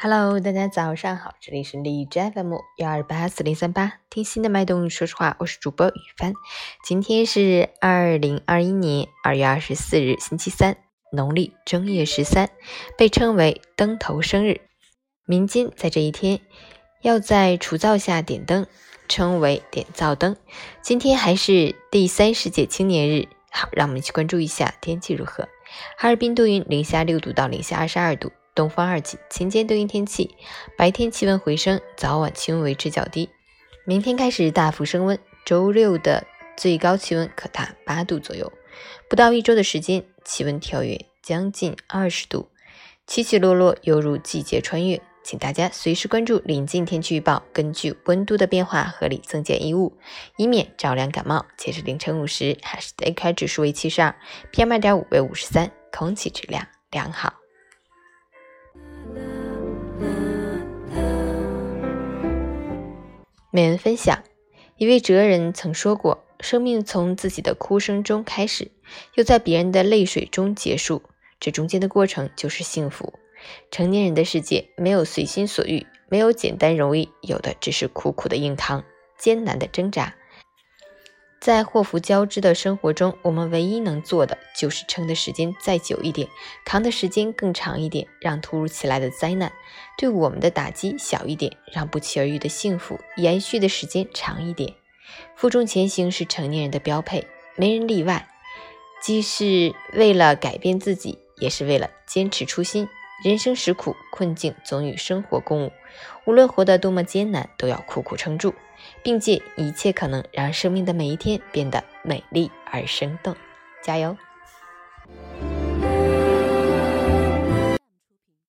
Hello，大家早上好，这里是荔枝 FM 幺二八四零三八，听心的脉动。说实话，我是主播雨帆。今天是二零二一年二月二十四日，星期三，农历正月十三，被称为灯头生日。民间在这一天要在除灶下点灯，称为点灶灯。今天还是第三十届青年日。好，让我们一起关注一下天气如何。哈尔滨多云，零下六度到零下二十二度。东风二级，晴间多云天气，白天气温回升，早晚气温维持较低。明天开始大幅升温，周六的最高气温可达八度左右。不到一周的时间，气温跳跃将近二十度，起起落落犹如季节穿越。请大家随时关注临近天气预报，根据温度的变化合理增减衣物，以免着凉感冒。截至凌晨五时，海市的 AQI 指数为七十二，PM 二点五为五十三，空气质量良好。每人分享：一位哲人曾说过，生命从自己的哭声中开始，又在别人的泪水中结束，这中间的过程就是幸福。成年人的世界，没有随心所欲，没有简单容易，有的只是苦苦的硬扛，艰难的挣扎。在祸福交织的生活中，我们唯一能做的就是撑的时间再久一点，扛的时间更长一点，让突如其来的灾难对我们的打击小一点，让不期而遇的幸福延续的时间长一点。负重前行是成年人的标配，没人例外。既是为了改变自己，也是为了坚持初心。人生实苦，困境总与生活共舞。无论活得多么艰难，都要苦苦撑住，并借一切可能，让生命的每一天变得美丽而生动。加油！